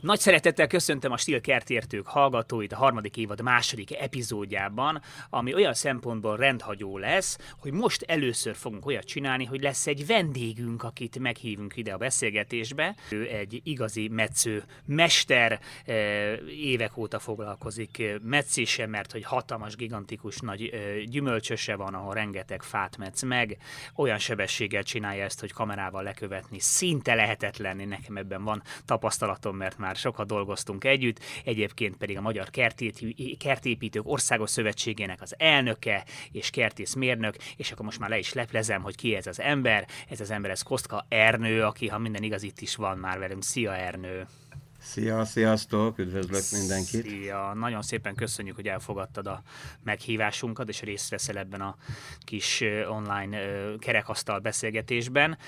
Nagy szeretettel köszöntöm a Stil Kertértők hallgatóit a harmadik évad második epizódjában, ami olyan szempontból rendhagyó lesz, hogy most először fogunk olyat csinálni, hogy lesz egy vendégünk, akit meghívunk ide a beszélgetésbe. Ő egy igazi metsző mester, e, évek óta foglalkozik meccése, mert hogy hatalmas, gigantikus nagy e, gyümölcsöse van, ahol rengeteg fát metsz meg. Olyan sebességgel csinálja ezt, hogy kamerával lekövetni szinte lehetetlen, nekem ebben van tapasztalatom, mert már már sokat dolgoztunk együtt, egyébként pedig a Magyar Kertépítők Országos Szövetségének az elnöke és kertészmérnök, és akkor most már le is leplezem, hogy ki ez az ember. Ez az ember, ez Kostka Ernő, aki, ha minden igaz, itt is van már velünk. Szia Ernő! Szia, sziasztok, üdvözlök mindenkit! Szia, nagyon szépen köszönjük, hogy elfogadtad a meghívásunkat, és részt veszel ebben a kis online kerekasztal beszélgetésben.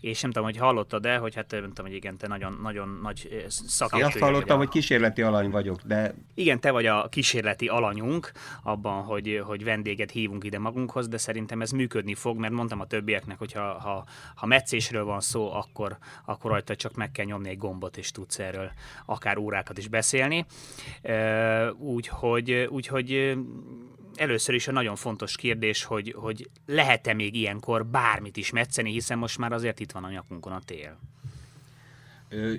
És nem tudom, hogy hallottad-e, hogy hát nem tudom, hogy igen, te nagyon, nagyon nagy szakértő. Azt hallottam, a... hogy kísérleti alany vagyok, de... Igen, te vagy a kísérleti alanyunk abban, hogy, hogy vendéget hívunk ide magunkhoz, de szerintem ez működni fog, mert mondtam a többieknek, hogy ha, ha, ha meccésről van szó, akkor, akkor rajta csak meg kell nyomni egy gombot, és tudsz erről akár órákat is beszélni. Úgyhogy, úgyhogy először is a nagyon fontos kérdés, hogy, hogy lehet-e még ilyenkor bármit is metszeni, hiszen most már azért itt van a nyakunkon a tél.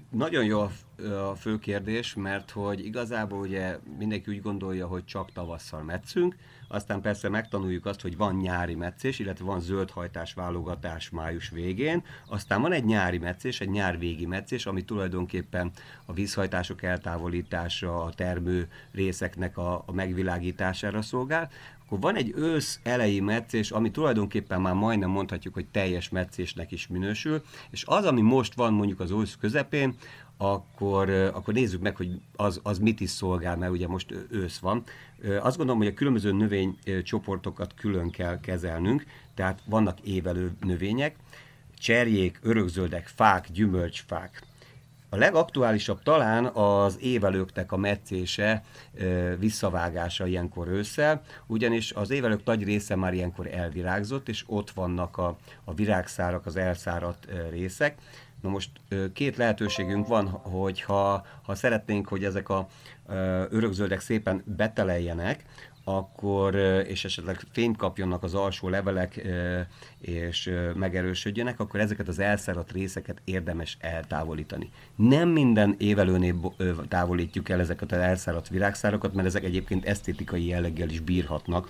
Nagyon jó a fő kérdés, mert hogy igazából ugye mindenki úgy gondolja, hogy csak tavasszal metszünk, aztán persze megtanuljuk azt, hogy van nyári meccés, illetve van zöldhajtás válogatás május végén, aztán van egy nyári meccés, egy nyárvégi meccés, ami tulajdonképpen a vízhajtások eltávolítása, a termő részeknek a, a megvilágítására szolgál, akkor van egy ősz elejé meccés, ami tulajdonképpen már majdnem mondhatjuk, hogy teljes meccésnek is minősül, és az, ami most van mondjuk az ősz közepén, akkor, akkor nézzük meg, hogy az, az mit is szolgál, mert ugye most ősz van. Azt gondolom, hogy a különböző növénycsoportokat külön kell kezelnünk, tehát vannak évelő növények, cserjék, örökzöldek, fák, gyümölcsfák. A legaktuálisabb talán az évelőknek a meccése, visszavágása ilyenkor ősszel, ugyanis az évelők nagy része már ilyenkor elvirágzott, és ott vannak a, a virágszárak, az elszáradt részek. Na most két lehetőségünk van, hogy ha, ha szeretnénk, hogy ezek a örökzöldek szépen beteleljenek, akkor, és esetleg fényt kapjonnak az alsó levelek, és megerősödjenek, akkor ezeket az elszáradt részeket érdemes eltávolítani. Nem minden évelőnél távolítjuk el ezeket az elszáradt virágszárakat, mert ezek egyébként esztétikai jelleggel is bírhatnak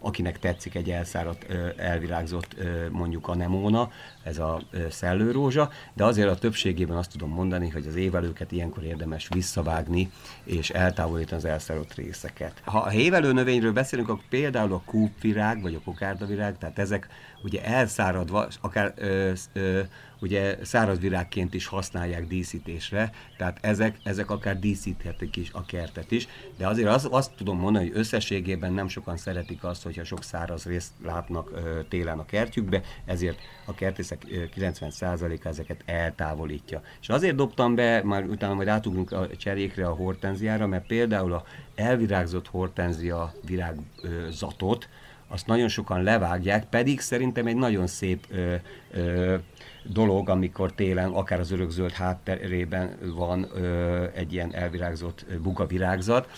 akinek tetszik egy elszáradt, elvirágzott mondjuk a nemóna, ez a szellőrózsa, de azért a többségében azt tudom mondani, hogy az évelőket ilyenkor érdemes visszavágni és eltávolítani az elszáradt részeket. Ha a évelő növényről beszélünk, akkor például a kúpvirág vagy a kokárdavirág, tehát ezek ugye elszáradva, akár ö, ö, ugye szárazvirágként is használják díszítésre, tehát ezek, ezek akár díszíthetik is a kertet is, de azért az, azt tudom mondani, hogy összességében nem sokan szeretik azt, hogyha sok száraz részt látnak ö, télen a kertjükbe, ezért a kertészek 90%-a ezeket eltávolítja. És azért dobtam be, már utána majd átugrunk a cserékre, a hortenziára, mert például a elvirágzott hortenzia virágzatot, azt nagyon sokan levágják, pedig szerintem egy nagyon szép ö, ö, dolog, amikor télen, akár az örökzöld hátterében van ö, egy ilyen elvirágzott bugavirágzat.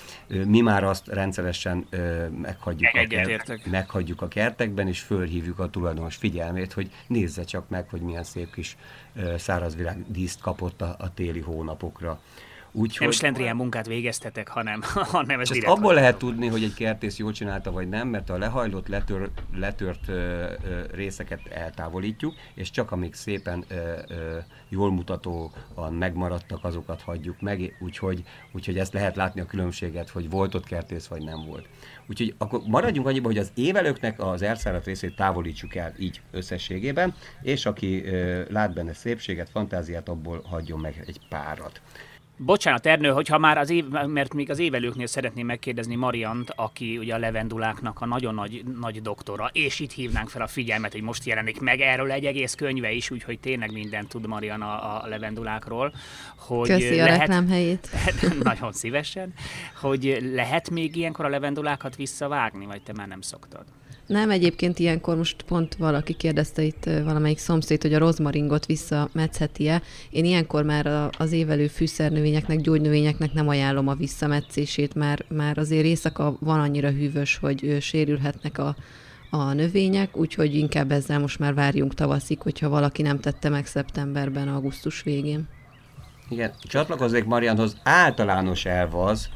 Mi már azt rendszeresen ö, meghagyjuk, a kert, meghagyjuk a kertekben, és fölhívjuk a tulajdonos figyelmét, hogy nézze csak meg, hogy milyen szép kis ö, szárazvirág díszt kapott a, a téli hónapokra. Úgy, nem slendrián munkát végeztetek, hanem, hanem ez direkt abból lehet tudni, hogy egy kertész jól csinálta, vagy nem, mert a lehajlott, letör, letört ö, ö, részeket eltávolítjuk, és csak amik szépen ö, ö, jól mutatóan megmaradtak, azokat hagyjuk meg, úgyhogy, úgyhogy ezt lehet látni a különbséget, hogy volt ott kertész, vagy nem volt. Úgyhogy akkor maradjunk annyiba, hogy az évelőknek az elszáradt részét távolítsuk el így összességében, és aki ö, lát benne szépséget, fantáziát, abból hagyjon meg egy párat. Bocsánat, Ernő, hogyha már az év, mert még az évelőknél szeretném megkérdezni Mariant, aki ugye a levenduláknak a nagyon nagy, nagy doktora, és itt hívnánk fel a figyelmet, hogy most jelenik meg erről egy egész könyve is, úgyhogy tényleg mindent tud Marian a, a levendulákról. Hogy Köszi lehet, a reklám helyét. nagyon szívesen. Hogy lehet még ilyenkor a levendulákat visszavágni, vagy te már nem szoktad? Nem, egyébként ilyenkor most pont valaki kérdezte itt valamelyik szomszéd, hogy a rozmaringot visszametszheti-e. Én ilyenkor már az évelő fűszernövényeknek, gyógynövényeknek nem ajánlom a visszametszését, már, már azért éjszaka van annyira hűvös, hogy sérülhetnek a, a növények, úgyhogy inkább ezzel most már várjunk tavaszig, hogyha valaki nem tette meg szeptemberben, augusztus végén. Igen, csatlakoznék Marianhoz, általános elv az,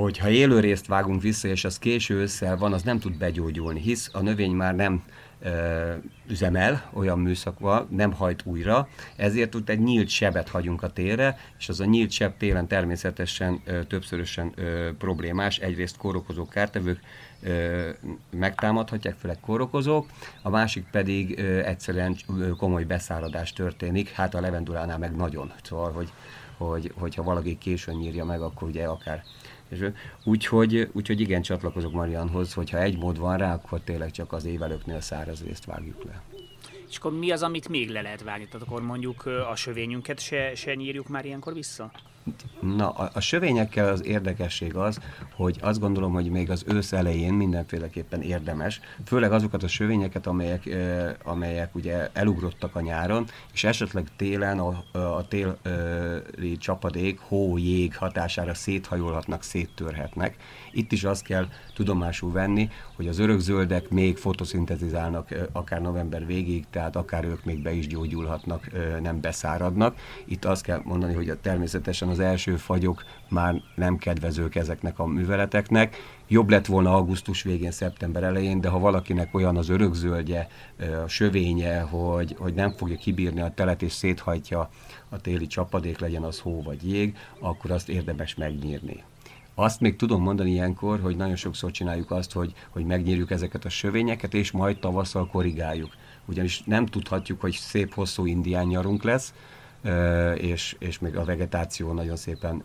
hogy ha élő részt vágunk vissza, és az késő ősszel van, az nem tud begyógyulni, hisz a növény már nem ö, üzemel olyan műszakval, nem hajt újra, ezért úgy egy nyílt sebet hagyunk a térre, és az a nyílt seb télen természetesen ö, többszörösen ö, problémás, egyrészt kórokozó kártevők ö, megtámadhatják, főleg kórokozók, a másik pedig ö, egyszerűen ö, komoly beszáradás történik, hát a levendulánál meg nagyon, szóval, hogy, hogy, hogyha valaki későn nyírja meg, akkor ugye akár Úgyhogy, úgyhogy igen, csatlakozok Marianhoz, hogyha egy mód van rá, akkor tényleg csak az évelőknél száraz részt vágjuk le. És akkor mi az, amit még le lehet vágni? Tehát akkor mondjuk a sövényünket se, se nyírjuk már ilyenkor vissza? Na, a, a sövényekkel az érdekesség az, hogy azt gondolom, hogy még az ősz elején mindenféleképpen érdemes, főleg azokat a sövényeket, amelyek, e, amelyek ugye elugrottak a nyáron, és esetleg télen a, a téli csapadék, hó, jég hatására széthajolhatnak, széttörhetnek. Itt is azt kell tudomásul venni, hogy az örökzöldek még fotoszintetizálnak akár november végig, tehát akár ők még be is gyógyulhatnak, nem beszáradnak. Itt azt kell mondani, hogy természetesen az első fagyok már nem kedvezők ezeknek a műveleteknek. Jobb lett volna augusztus végén, szeptember elején, de ha valakinek olyan az örökzöldje, a sövénye, hogy, hogy nem fogja kibírni a telet és széthajtja a téli csapadék, legyen az hó vagy jég, akkor azt érdemes megnyírni. Azt még tudom mondani ilyenkor, hogy nagyon sokszor csináljuk azt, hogy, hogy megnyírjuk ezeket a sövényeket, és majd tavasszal korrigáljuk. Ugyanis nem tudhatjuk, hogy szép hosszú indián nyarunk lesz, és, és még a vegetáció nagyon szépen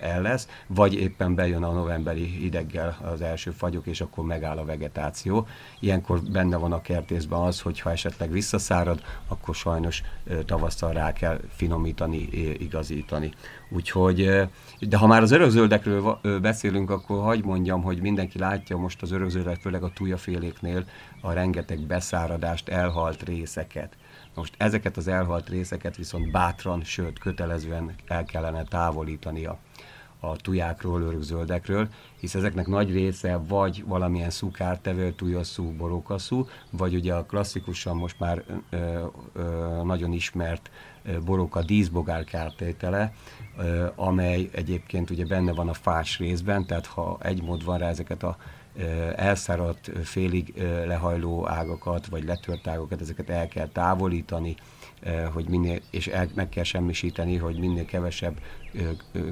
el lesz, vagy éppen bejön a novemberi ideggel az első fagyok, és akkor megáll a vegetáció. Ilyenkor benne van a kertészben az, hogy ha esetleg visszaszárad, akkor sajnos tavasszal rá kell finomítani, igazítani. Úgyhogy, de ha már az örökzöldekről beszélünk, akkor hagy mondjam, hogy mindenki látja most az örökzöldek, főleg a tújaféléknél a rengeteg beszáradást, elhalt részeket. Most ezeket az elhalt részeket viszont bátran, sőt kötelezően el kellene távolítani a, tujákról, örökzöldekről, hisz ezeknek nagy része vagy valamilyen szukártevő, tujasszú, borókaszú, vagy ugye a klasszikusan most már ö, ö, nagyon ismert boróka díszbogár kártétele, amely egyébként ugye benne van a fás részben, tehát ha egy mód van rá ezeket a elszáradt, félig lehajló ágakat, vagy letört ágakat, ezeket el kell távolítani, hogy minél, és el, meg kell semmisíteni, hogy minél kevesebb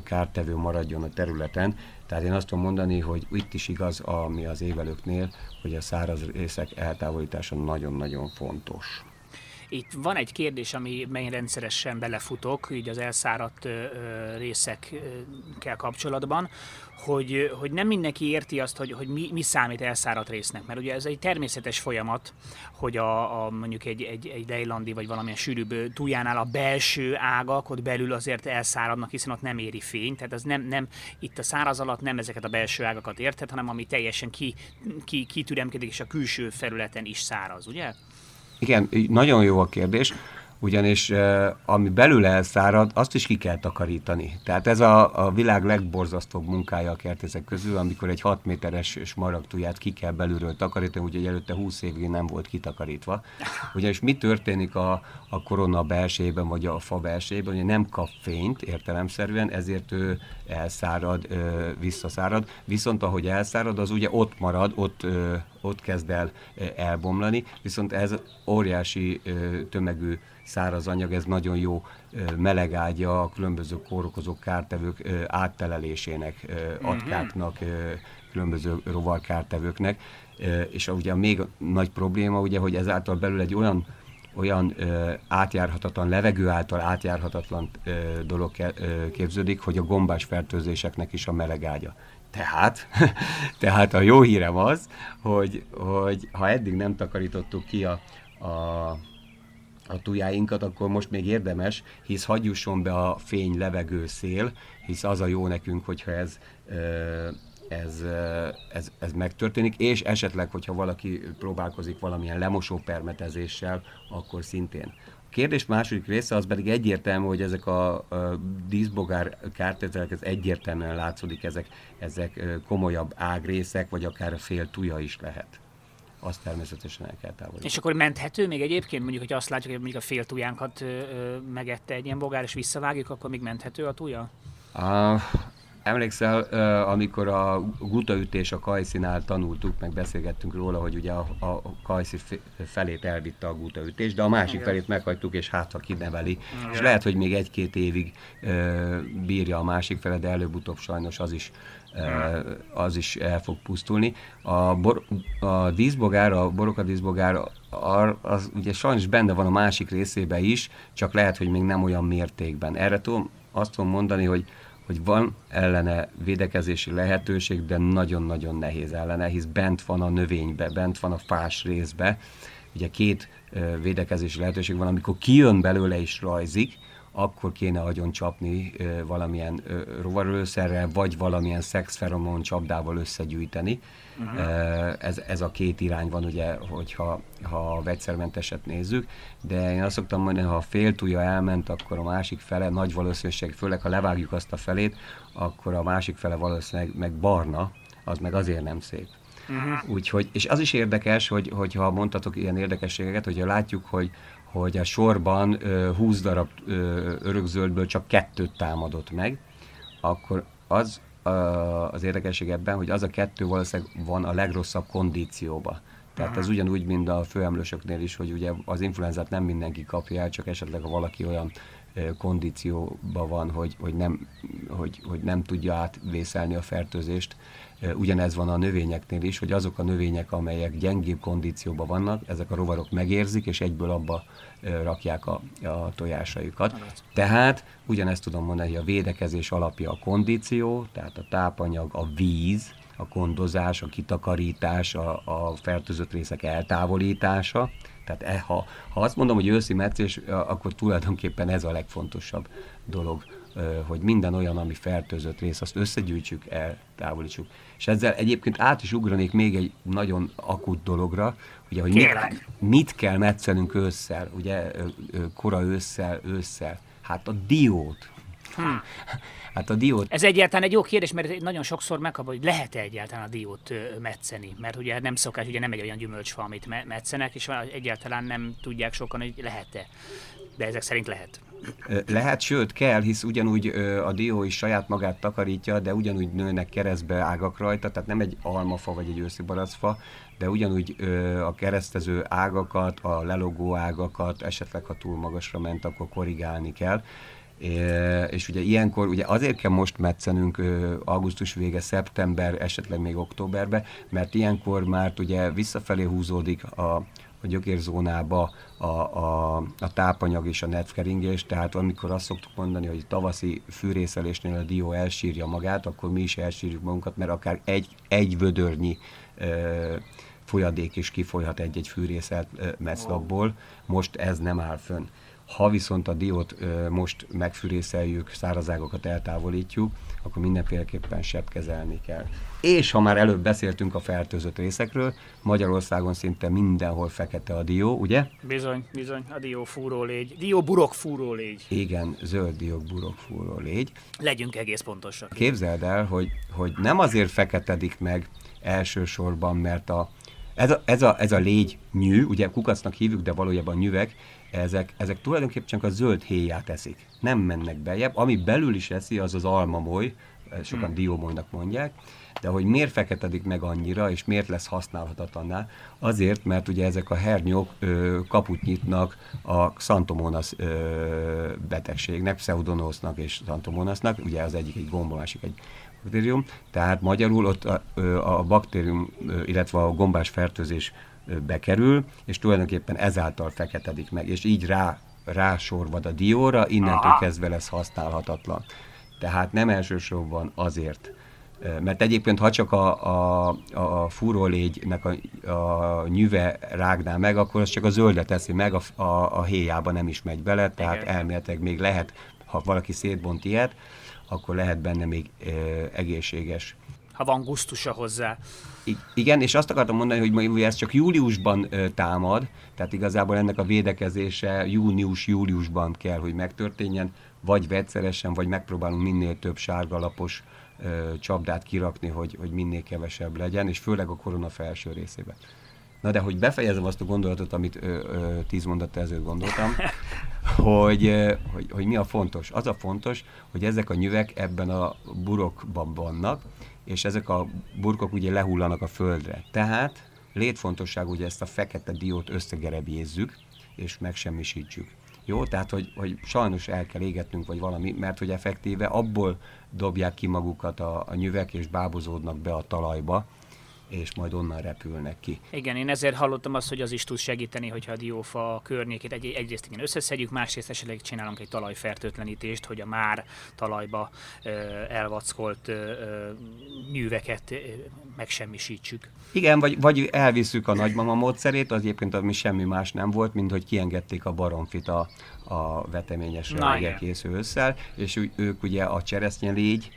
kártevő maradjon a területen. Tehát én azt tudom mondani, hogy itt is igaz, ami az évelőknél, hogy a száraz részek eltávolítása nagyon-nagyon fontos. Itt van egy kérdés, ami mely rendszeresen belefutok, így az elszáradt részekkel kapcsolatban, hogy, hogy nem mindenki érti azt, hogy, hogy mi, mi számít elszáradt résznek, mert ugye ez egy természetes folyamat, hogy a, a mondjuk egy, egy, egy dejlandi vagy valamilyen sűrűbb túljánál a belső ágak ott belül azért elszáradnak, hiszen ott nem éri fény, tehát ez nem, nem itt a száraz alatt nem ezeket a belső ágakat érted, hanem ami teljesen ki, ki, kitüremkedik, és a külső felületen is száraz, ugye? Igen, nagyon jó a kérdés ugyanis ami belül elszárad, azt is ki kell takarítani. Tehát ez a, a világ legborzasztóbb munkája a kertészek közül, amikor egy 6 méteres smaragduját ki kell belülről takarítani, úgyhogy előtte 20 évig nem volt kitakarítva. Ugyanis mi történik a, a korona belsejében, vagy a fa belsejében, hogy nem kap fényt értelemszerűen, ezért ő elszárad, visszaszárad, viszont ahogy elszárad, az ugye ott marad, ott ott kezd el elbomlani, viszont ez óriási tömegű száraz anyag, ez nagyon jó melegágya a különböző kórokozó kártevők áttelelésének, mhm. atkáknak, különböző rovarkártevőknek, és ugye még nagy probléma, ugye, hogy ezáltal belül egy olyan olyan ö, átjárhatatlan, levegő által átjárhatatlan ö, dolog ke, ö, képződik, hogy a gombás fertőzéseknek is a meleg ágya. Tehát, tehát a jó hírem az, hogy, hogy ha eddig nem takarítottuk ki a, a a tujáinkat, akkor most még érdemes, hisz hagyjusson be a fény, levegő, szél, hisz az a jó nekünk, hogyha ez, ez, ez, ez megtörténik, és esetleg, hogyha valaki próbálkozik valamilyen lemosó permetezéssel, akkor szintén. A kérdés második része az pedig egyértelmű, hogy ezek a, a díszbogár kártételek, ez egyértelműen látszódik, ezek, ezek komolyabb ágrészek, vagy akár a fél tuja is lehet azt természetesen el kell távolítani. És akkor menthető még egyébként, mondjuk, hogy azt látjuk, hogy mondjuk a fél tujánkat megette egy ilyen bogár, és visszavágjuk, akkor még menthető a tuja? Uh, Emlékszel, amikor a gutaütés a Kajszinál tanultuk, meg beszélgettünk róla, hogy ugye a, a Kajszi felét elvitte a gutaütés, de a másik Igen. felét meghagytuk, és hát ha kineveli. Igen. És lehet, hogy még egy-két évig bírja a másik fele, de előbb-utóbb sajnos az is az is el fog pusztulni. A, bor, a díszbogár, a borokadíszbogár, az ugye sajnos benne van a másik részében is, csak lehet, hogy még nem olyan mértékben. Erre tudom, azt tudom mondani, hogy hogy van ellene védekezési lehetőség, de nagyon-nagyon nehéz ellene, hisz bent van a növénybe, bent van a fás részbe. Ugye két védekezési lehetőség van, amikor kijön belőle és rajzik, akkor kéne agyon csapni valamilyen ö, rovarölőszerrel, vagy valamilyen szexferomon csapdával összegyűjteni. Uh-huh. Ez, ez a két irány van, ugye, hogyha ha a vegyszermenteset nézzük, de én azt szoktam mondani, ha a fél túlja elment, akkor a másik fele nagy valószínűség, főleg ha levágjuk azt a felét, akkor a másik fele valószínűleg meg barna, az meg azért nem szép. Uh-huh. Úgyhogy, és az is érdekes, hogy, hogyha mondtatok ilyen érdekességeket, hogyha látjuk, hogy hogy a sorban 20 darab örökzöldből csak kettőt támadott meg, akkor az az érdekesség ebben, hogy az a kettő valószínűleg van a legrosszabb kondícióba. Tehát ez ugyanúgy, mint a főemlősöknél is, hogy ugye az influenzát nem mindenki kapja el, csak esetleg ha valaki olyan kondícióban van, hogy, hogy, nem, hogy, hogy nem tudja átvészelni a fertőzést, Ugyanez van a növényeknél is, hogy azok a növények, amelyek gyengébb kondícióban vannak, ezek a rovarok megérzik, és egyből abba rakják a, a tojásaikat. Tehát ugyanezt tudom mondani, hogy a védekezés alapja a kondíció, tehát a tápanyag, a víz, a kondozás, a kitakarítás, a, a fertőzött részek eltávolítása. Tehát e, ha, ha azt mondom, hogy őszi meccés, akkor tulajdonképpen ez a legfontosabb dolog hogy minden olyan, ami fertőzött rész, azt összegyűjtsük, eltávolítsuk. És ezzel egyébként át is ugranék még egy nagyon akut dologra, ugye, hogy mit, mit kell metszenünk ősszel, ugye, kora ősszel, ősszel. Hát a diót. Hmm. Hát a diót... Ez egyáltalán egy jó kérdés, mert nagyon sokszor megkap, hogy lehet-e egyáltalán a diót metszeni, mert ugye nem szokás, ugye nem egy olyan gyümölcsfa, amit metszenek, és egyáltalán nem tudják sokan, hogy lehet-e. De ezek szerint lehet. Lehet, sőt kell, hisz ugyanúgy a dió is saját magát takarítja, de ugyanúgy nőnek keresztbe ágak rajta, tehát nem egy almafa vagy egy őszi baracfa, de ugyanúgy a keresztező ágakat, a lelogó ágakat, esetleg ha túl magasra ment, akkor korrigálni kell. És ugye ilyenkor, ugye azért kell most metszenünk augusztus vége, szeptember, esetleg még októberbe, mert ilyenkor már ugye visszafelé húzódik a, a gyökérzónába a, a, a tápanyag és a netkeringés, tehát amikor azt szoktuk mondani, hogy tavaszi fűrészelésnél a dió elsírja magát, akkor mi is elsírjuk magunkat, mert akár egy, egy vödörnyi ö, folyadék is kifolyhat egy-egy fűrészelt meclapból. Most ez nem áll fönn. Ha viszont a diót most megfűrészeljük, szárazágokat eltávolítjuk, akkor mindenféleképpen kezelni kell. És ha már előbb beszéltünk a fertőzött részekről, Magyarországon szinte mindenhol fekete a dió, ugye? Bizony, bizony, a dió fúró légy. Dió burok fúró légy. Igen, zöld dió burok fúró légy. Legyünk egész pontosak. Képzeld el, hogy, hogy nem azért feketedik meg elsősorban, mert a, ez a, ez a, ez a légy nyű, ugye kukacnak hívjuk, de valójában nyüvek, ezek, ezek tulajdonképpen csak a zöld héját eszik. Nem mennek beljebb. Ami belül is eszi, az az almamoly, sokan hmm. diómolynak mondják, de hogy miért feketedik meg annyira, és miért lesz használhatatlaná? Azért, mert ugye ezek a hernyók ö, kaput nyitnak a Xantomonas ö, betegségnek, pseudonosznak és Xantomonasnak, ugye az egyik egy gomba, másik egy baktérium, tehát magyarul ott a, a baktérium, illetve a gombás fertőzés bekerül, és tulajdonképpen ezáltal feketedik meg, és így rá, rásorvad a dióra, innentől kezdve lesz használhatatlan. Tehát nem elsősorban azért, mert egyébként, ha csak a, a, a fúrólégynek a, a nyüve rágná meg, akkor az csak a zöldet teszi meg, a, a, a héjába nem is megy bele, tehát Igen. elméletileg még lehet, ha valaki szétbont ilyet, akkor lehet benne még e, egészséges. Ha van gusztusa hozzá. I- igen, és azt akartam mondani, hogy ez csak júliusban e, támad, tehát igazából ennek a védekezése június-júliusban kell, hogy megtörténjen, vagy vegyszeresen, vagy megpróbálunk minél több sárgalapos csapdát kirakni, hogy, hogy minél kevesebb legyen, és főleg a korona felső részében. Na de hogy befejezem azt a gondolatot, amit ö, ö, tíz mondattal ezelőtt gondoltam, hogy, ö, hogy, hogy mi a fontos. Az a fontos, hogy ezek a nyüvek ebben a burokban vannak, és ezek a burkok ugye lehullanak a földre. Tehát létfontosság, hogy ezt a fekete diót összegerebjézzük, és megsemmisítsük. Jó, tehát hogy, hogy sajnos el kell égetnünk, vagy valami, mert hogy effektíve abból dobják ki magukat a, a nyüvek, és bábozódnak be a talajba, és majd onnan repülnek ki. Igen, én ezért hallottam azt, hogy az is tud segíteni, hogyha a diófa környékét egy, egyrészt igen összeszedjük, másrészt esetleg csinálunk egy talajfertőtlenítést, hogy a már talajba ö, elvackolt ö, műveket ö, megsemmisítsük. Igen, vagy, vagy elviszük a nagymama módszerét, az egyébként ami semmi más nem volt, mint hogy kiengedték a baromfit a, a veteményes egész ősszel, és ők ugye a cseresznye légy,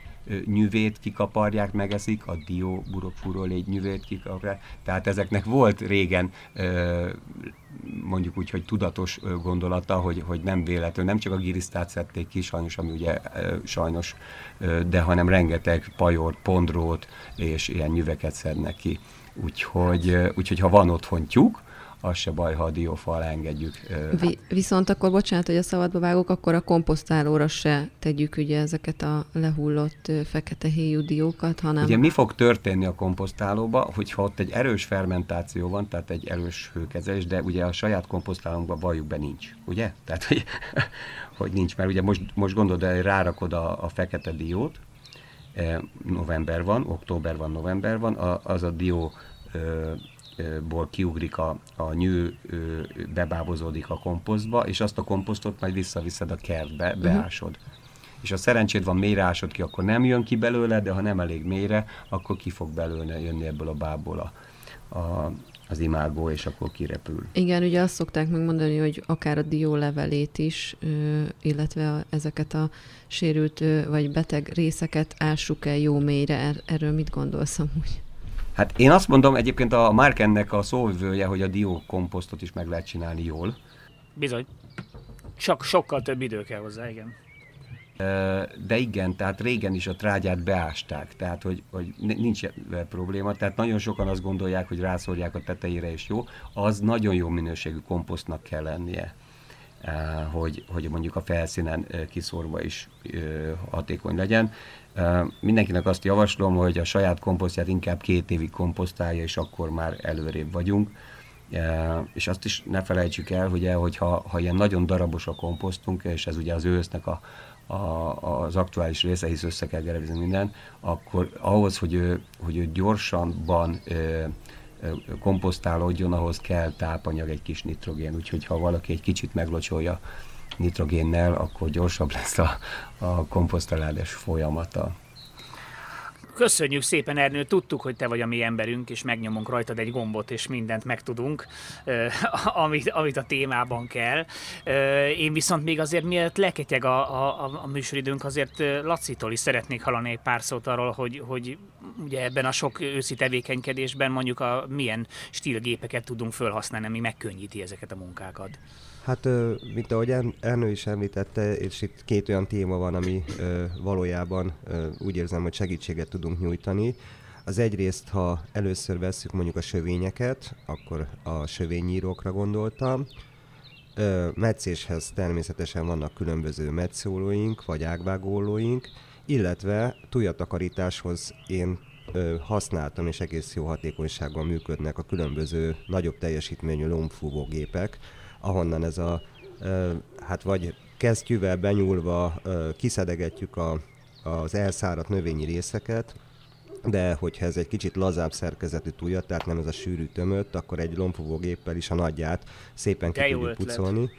nyüvét kikaparják, megeszik, a dió burokfúró légy nyüvét kikaparják. Tehát ezeknek volt régen mondjuk úgy, hogy tudatos gondolata, hogy, hogy nem véletlen, nem csak a girisztát szedték ki, sajnos, ami ugye sajnos, de hanem rengeteg pajort, pondrót és ilyen nyüveket szednek ki. Úgyhogy, úgyhogy ha van otthon tyúk, az se baj, ha a diófa alá engedjük. Vi- viszont akkor, bocsánat, hogy a szabadba vágok, akkor a komposztálóra se tegyük ugye ezeket a lehullott fekete héjú diókat, hanem... Ugye mi fog történni a komposztálóba, hogyha ott egy erős fermentáció van, tehát egy erős hőkezelés, de ugye a saját komposztálónkban valljuk be nincs, ugye? Tehát, hogy, hogy nincs, mert ugye most, most gondolod, hogy rárakod a, a fekete diót, november van, október van, november van, az a dió ból kiugrik a, a nyű, bebábozódik a komposztba, és azt a komposztot majd visszaviszed a kertbe, mhm. beásod. Uh-huh. És ha szerencséd van, mélyre ásod ki, akkor nem jön ki belőle, de ha nem elég mélyre, akkor ki fog belőle jönni ebből a bából a, a, az imágó, és akkor kirepül. Igen, ugye azt szokták megmondani, hogy akár a dió levelét is, illetve ezeket a sérült vagy beteg részeket ássuk el jó mélyre. Er-, erről mit gondolsz amúgy? Hát én azt mondom, egyébként a Markennek a szóvivője, hogy a diókomposztot is meg lehet csinálni jól. Bizony. Csak sokkal több idő kell hozzá, igen. De igen, tehát régen is a trágyát beásták, tehát hogy, hogy nincs probléma, tehát nagyon sokan azt gondolják, hogy rászorják a tetejére és jó, az nagyon jó minőségű komposztnak kell lennie, hogy, hogy mondjuk a felszínen kiszorva is hatékony legyen. Mindenkinek azt javaslom, hogy a saját komposztját inkább két évig komposztálja, és akkor már előrébb vagyunk. És azt is ne felejtsük el, hogy hogyha ha ilyen nagyon darabos a komposztunk, és ez ugye az ősznek a, a, az aktuális része, hisz össze kell gerevizni minden, akkor ahhoz, hogy ő, hogy ő gyorsanban komposztálódjon, ahhoz kell tápanyag, egy kis nitrogén. Úgyhogy ha valaki egy kicsit meglocsolja nitrogénnel, akkor gyorsabb lesz a, a komposztálás folyamata. Köszönjük szépen, Ernő, tudtuk, hogy te vagy a mi emberünk, és megnyomunk rajtad egy gombot, és mindent megtudunk, amit, amit a témában kell. Én viszont még azért, miért leketyeg a, a, a műsoridőnk, azért Lacitól is szeretnék hallani egy pár szót arról, hogy, hogy ugye ebben a sok őszi tevékenykedésben mondjuk a milyen stílgépeket tudunk felhasználni, ami megkönnyíti ezeket a munkákat. Hát, mint ahogy Ernő is említette, és itt két olyan téma van, ami valójában úgy érzem, hogy segítséget tudunk nyújtani. Az egyrészt, ha először veszük mondjuk a sövényeket, akkor a sövényírókra gondoltam. Metszéshez természetesen vannak különböző metszólóink, vagy ágvágólóink, illetve tujatakarításhoz én használtam, és egész jó hatékonysággal működnek a különböző nagyobb teljesítményű lombfúvógépek, ahonnan ez a, hát vagy kesztyűvel benyúlva kiszedegetjük a, az elszáradt növényi részeket, de hogyha ez egy kicsit lazább szerkezetű túlja, tehát nem ez a sűrű tömött, akkor egy lombfogógéppel is a nagyját szépen ki tudjuk pucolni.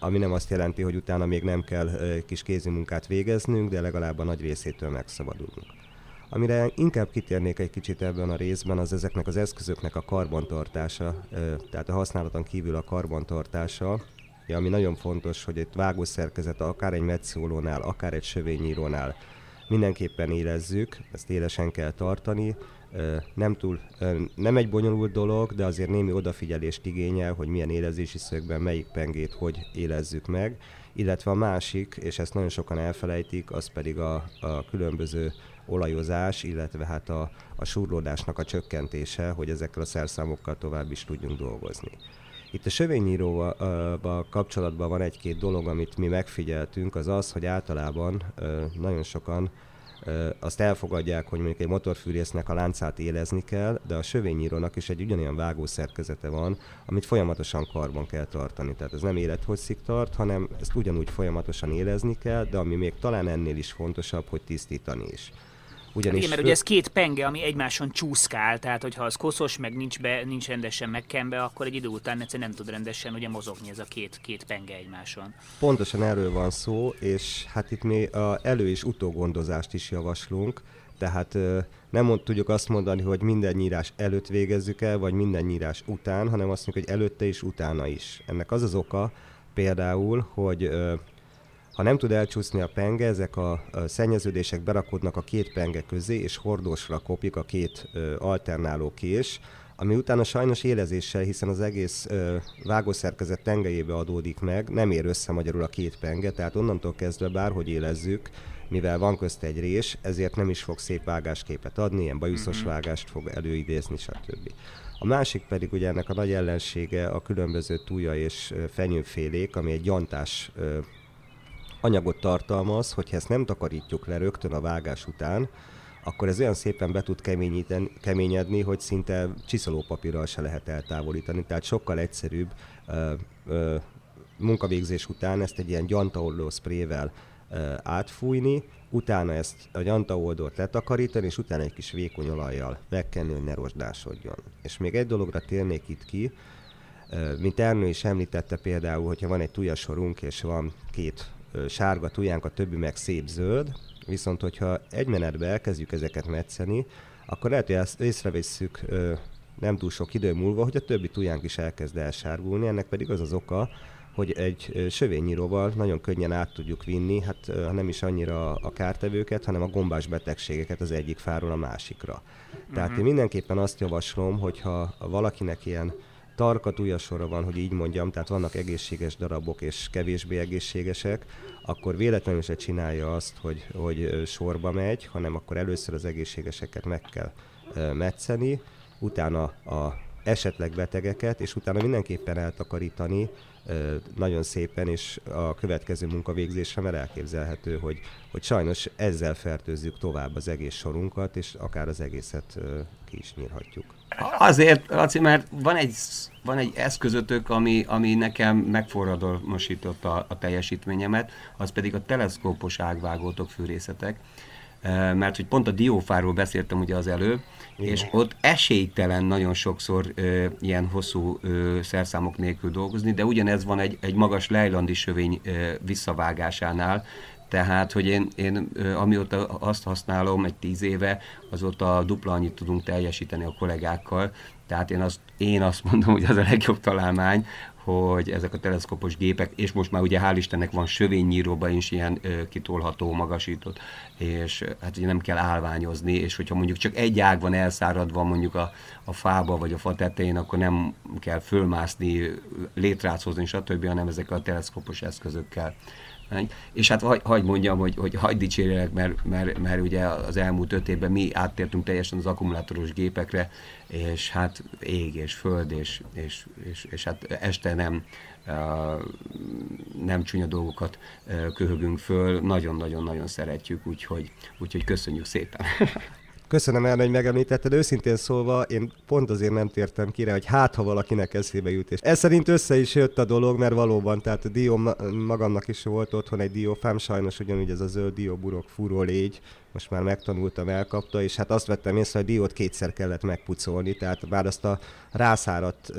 ami nem azt jelenti, hogy utána még nem kell kis kézi munkát végeznünk, de legalább a nagy részétől megszabadulunk. Amire inkább kitérnék egy kicsit ebben a részben, az ezeknek az eszközöknek a karbantartása, tehát a használaton kívül a karbantartása, ami nagyon fontos, hogy egy vágószerkezet akár egy metszólónál, akár egy sövényírónál mindenképpen élezzük, ezt élesen kell tartani, nem, túl, nem egy bonyolult dolog, de azért némi odafigyelést igényel, hogy milyen élezési szögben melyik pengét hogy élezzük meg, illetve a másik, és ezt nagyon sokan elfelejtik, az pedig a, a különböző olajozás, illetve hát a, a surlódásnak a csökkentése, hogy ezekkel a szerszámokkal tovább is tudjunk dolgozni. Itt a sövényíróval kapcsolatban van egy-két dolog, amit mi megfigyeltünk, az az, hogy általában nagyon sokan azt elfogadják, hogy mondjuk egy motorfűrésznek a láncát élezni kell, de a sövényírónak is egy ugyanilyen vágószerkezete van, amit folyamatosan karban kell tartani. Tehát ez nem élethosszig tart, hanem ezt ugyanúgy folyamatosan élezni kell, de ami még talán ennél is fontosabb, hogy tisztítani is. Ugyanis Igen, mert ugye ez két penge, ami egymáson csúszkál, tehát hogyha az koszos, meg nincs, be, nincs rendesen megkenve, akkor egy idő után egyszerűen nem tud rendesen ugye mozogni ez a két, két penge egymáson. Pontosan erről van szó, és hát itt mi a elő- és utógondozást is javaslunk, tehát nem tudjuk azt mondani, hogy minden nyírás előtt végezzük el, vagy minden nyírás után, hanem azt mondjuk, hogy előtte és utána is. Ennek az az oka például, hogy ha nem tud elcsúszni a penge, ezek a, szennyeződések berakodnak a két penge közé, és hordósra kopik a két alternáló kés, ami utána sajnos élezéssel, hiszen az egész ö, vágószerkezet tengelyébe adódik meg, nem ér össze magyarul a két penge, tehát onnantól kezdve bárhogy élezzük, mivel van közt egy rés, ezért nem is fog szép vágásképet adni, ilyen bajuszos mm-hmm. vágást fog előidézni, stb. A másik pedig ugye ennek a nagy ellensége a különböző túja és fenyőfélék, ami egy gyantás anyagot tartalmaz, hogyha ezt nem takarítjuk le rögtön a vágás után, akkor ez olyan szépen be tud keményedni, hogy szinte csiszolópapírral se lehet eltávolítani. Tehát sokkal egyszerűbb ö, ö, munkavégzés után ezt egy ilyen gyantaoldó sprével ö, átfújni, utána ezt a gyantaoldót letakarítani, és utána egy kis vékony olajjal megkenni, hogy ne rozsdásodjon. És még egy dologra térnék itt ki, mint Ernő is említette például, hogyha van egy tujasorunk, és van két sárga tujánk, a többi meg szép zöld, viszont hogyha egy menetbe elkezdjük ezeket metszeni, akkor lehet, hogy ezt észrevesszük nem túl sok idő múlva, hogy a többi tujánk is elkezd elsárgulni, ennek pedig az az oka, hogy egy sövényíróval nagyon könnyen át tudjuk vinni, hát ha nem is annyira a kártevőket, hanem a gombás betegségeket az egyik fáról a másikra. Tehát uh-huh. én mindenképpen azt javaslom, hogyha valakinek ilyen tarka sora van, hogy így mondjam, tehát vannak egészséges darabok és kevésbé egészségesek, akkor véletlenül se csinálja azt, hogy, hogy sorba megy, hanem akkor először az egészségeseket meg kell metszeni, utána a esetleg betegeket, és utána mindenképpen eltakarítani nagyon szépen, és a következő munkavégzésre, mert elképzelhető, hogy, hogy sajnos ezzel fertőzzük tovább az egész sorunkat, és akár az egészet ki is nyírhatjuk. Azért, Laci, mert van egy, van egy eszközötök, ami, ami nekem megforradalmasította a teljesítményemet, az pedig a teleszkópos ágvágótok fűrészetek mert hogy pont a diófáról beszéltem ugye az előbb, Igen. és ott esélytelen nagyon sokszor ö, ilyen hosszú ö, szerszámok nélkül dolgozni, de ugyanez van egy, egy magas lejlandi sövény ö, visszavágásánál, tehát, hogy én, én amióta azt használom egy tíz éve, azóta dupla annyit tudunk teljesíteni a kollégákkal. Tehát én azt, én azt mondom, hogy az a legjobb találmány, hogy ezek a teleszkopos gépek, és most már ugye hál' Istennek van sövénynyíróban is ilyen ö, kitolható, magasított, és hát ugye nem kell állványozni, és hogyha mondjuk csak egy ág van elszáradva mondjuk a, a fába vagy a fa tetején, akkor nem kell fölmászni, létrácozni, stb., hanem ezekkel a teleszkopos eszközökkel és hát hagy, hagy mondjam, hogy, hogy hagyd dicsérjelek, mert, mert, mert ugye az elmúlt öt évben mi áttértünk teljesen az akkumulátoros gépekre, és hát ég és föld, és, és, és, és hát este nem, nem csúnya dolgokat köhögünk föl, nagyon-nagyon-nagyon szeretjük, úgyhogy, úgyhogy köszönjük szépen. Köszönöm el, hogy megemlítetted. Őszintén szólva, én pont azért nem tértem ki hogy hát, ha valakinek eszébe jut. És ez szerint össze is jött a dolog, mert valóban, tehát a dió magamnak is volt otthon egy diófám, sajnos ugyanúgy ez a zöld dióburok fúró légy, most már megtanultam, elkapta, és hát azt vettem észre, hogy diót kétszer kellett megpucolni, tehát bár azt a rászáradt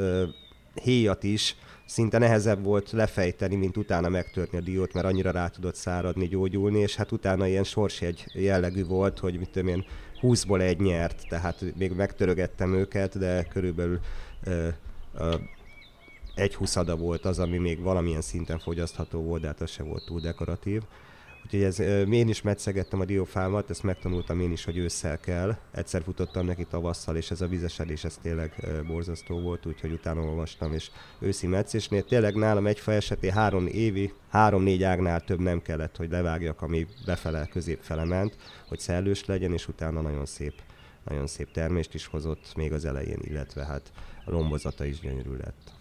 héjat is szinte nehezebb volt lefejteni, mint utána megtörni a diót, mert annyira rá tudott száradni, gyógyulni, és hát utána ilyen sorsjegy jellegű volt, hogy mit tudom én, 20-ból egy nyert, tehát még megtörögettem őket, de körülbelül ö, ö, egy huszada volt az, ami még valamilyen szinten fogyasztható volt, de hát az se volt túl dekoratív. Úgyhogy ez, én is metszegettem a diófámat, ezt megtanultam én is, hogy ősszel kell. Egyszer futottam neki tavasszal, és ez a vizesedés, ez tényleg borzasztó volt, úgyhogy utána olvastam, és őszi metszésnél tényleg nálam egy fa esetén három évi, három-négy ágnál több nem kellett, hogy levágjak, ami befele, középfele ment, hogy szellős legyen, és utána nagyon szép, nagyon szép termést is hozott még az elején, illetve hát a lombozata is gyönyörű lett.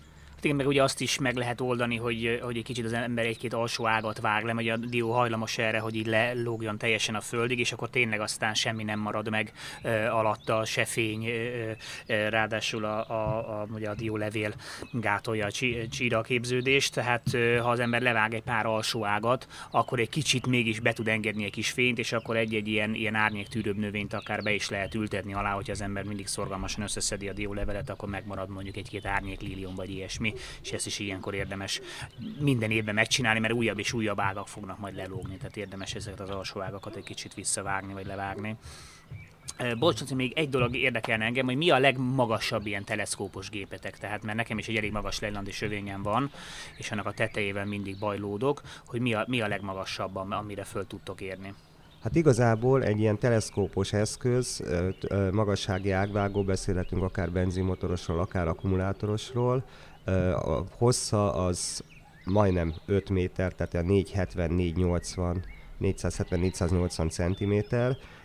Igen, meg ugye azt is meg lehet oldani, hogy, hogy egy kicsit az ember egy-két alsó ágat vág le, hogy a dió hajlamos erre, hogy így lelógjon teljesen a földig, és akkor tényleg aztán semmi nem marad meg ö, alatta, se fény, ö, ö, ráadásul a, a, a, ugye a dió levél gátolja a csíra képződést, tehát ö, ha az ember levág egy pár alsó ágat, akkor egy kicsit mégis be tud engedni egy kis fényt, és akkor egy-egy ilyen, ilyen árnyéktűrőbb növényt akár be is lehet ültetni alá, hogyha az ember mindig szorgalmasan összeszedi a dió levelet, akkor megmarad mondjuk egy-két árnyék lílium vagy ilyesmi és ezt is ilyenkor érdemes minden évben megcsinálni, mert újabb és újabb ágak fognak majd lelógni, tehát érdemes ezeket az alsó ágakat egy kicsit visszavágni vagy levágni. Bocs, még egy dolog érdekelne engem, hogy mi a legmagasabb ilyen teleszkópos gépetek, tehát mert nekem is egy elég magas lejlandi sövényem van, és annak a tetejében mindig bajlódok, hogy mi a, mi a legmagasabb, amire föl tudtok érni. Hát igazából egy ilyen teleszkópos eszköz, magassági ágvágó, beszélhetünk akár benzinmotorosról, akár akkumulátorosról, a hossza az majdnem 5 méter, tehát a 470-480, 470-480 cm.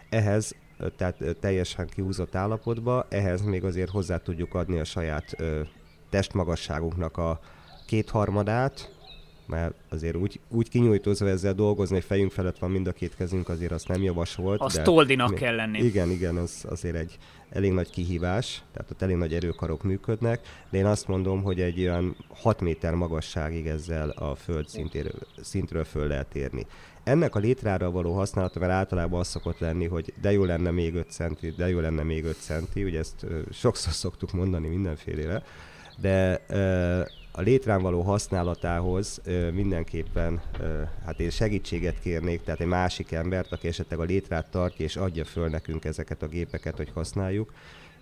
Ehhez tehát teljesen kiúzott állapotba, ehhez még azért hozzá tudjuk adni a saját testmagasságunknak a kétharmadát, mert azért úgy, úgy kinyújtózva ezzel dolgozni, hogy fejünk felett van mind a két kezünk, azért azt nem javasolt. Az toldinak kell lenni. Igen, igen, az azért egy elég nagy kihívás, tehát ott elég nagy erőkarok működnek, de én azt mondom, hogy egy olyan 6 méter magasságig ezzel a föld szintéről, szintről föl lehet érni. Ennek a létrára való használata, mert általában az szokott lenni, hogy de jó lenne még 5 centi, de jó lenne még 5 centi, ugye ezt sokszor szoktuk mondani mindenfélére, de a létrán való használatához mindenképpen hát én segítséget kérnék, tehát egy másik embert, aki esetleg a létrát tartja és adja föl nekünk ezeket a gépeket, hogy használjuk,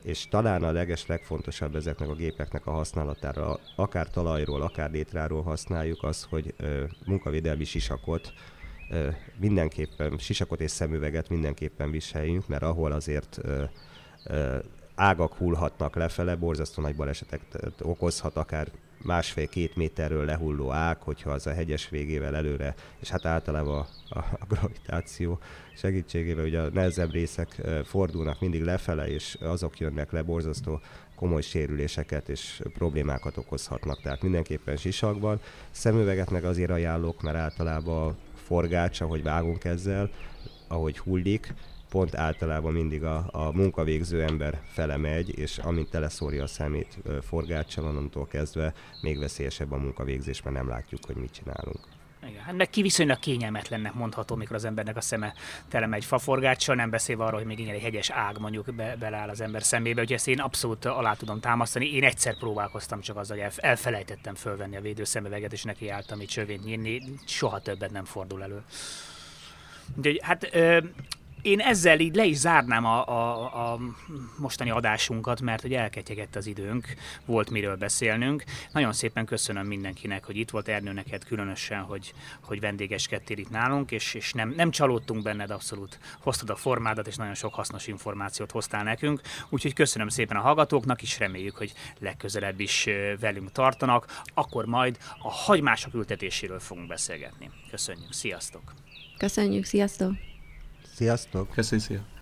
és talán a leges legfontosabb ezeknek a gépeknek a használatára, akár talajról, akár létráról használjuk az, hogy ö, munkavédelmi sisakot, mindenképpen, sisakot és szemüveget mindenképpen viseljünk, mert ahol azért ágak hullhatnak lefele, borzasztó nagy balesetek okozhat, akár másfél-két méterről lehulló ág, hogyha az a hegyes végével előre, és hát általában a, a, a gravitáció segítségével ugye a nehezebb részek fordulnak mindig lefele, és azok jönnek le borzasztó komoly sérüléseket és problémákat okozhatnak, tehát mindenképpen sisakban. Szemüveget meg azért ajánlok, mert általában forgács, ahogy vágunk ezzel, ahogy hullik, pont általában mindig a, a munkavégző ember fele megy, és amint teleszórja a szemét forgáccsal, onnantól kezdve még veszélyesebb a munkavégzés, mert nem látjuk, hogy mit csinálunk. Igen, hát meg ki viszonylag kényelmetlennek mondható, mikor az embernek a szeme tele megy faforgáccsal, nem beszélve arról, hogy még igen egy hegyes ág mondjuk be, beleáll az ember szemébe, hogy ezt én abszolút alá tudom támasztani. Én egyszer próbálkoztam csak azzal, hogy elfelejtettem fölvenni a védőszemüveget, és neki álltam itt csövét nyírni, soha többet nem fordul elő. De, hát én ezzel így le is zárnám a, a, a mostani adásunkat, mert hogy elketyegett az időnk, volt miről beszélnünk. Nagyon szépen köszönöm mindenkinek, hogy itt volt Ernő neked különösen, hogy, hogy vendégeskedtél itt nálunk, és, és nem, nem csalódtunk benned abszolút. Hoztad a formádat, és nagyon sok hasznos információt hoztál nekünk. Úgyhogy köszönöm szépen a hallgatóknak, és reméljük, hogy legközelebb is velünk tartanak. Akkor majd a hagymások ültetéséről fogunk beszélgetni. Köszönjük, sziasztok! Köszönjük, sziasztok! Sziasztok! Szia!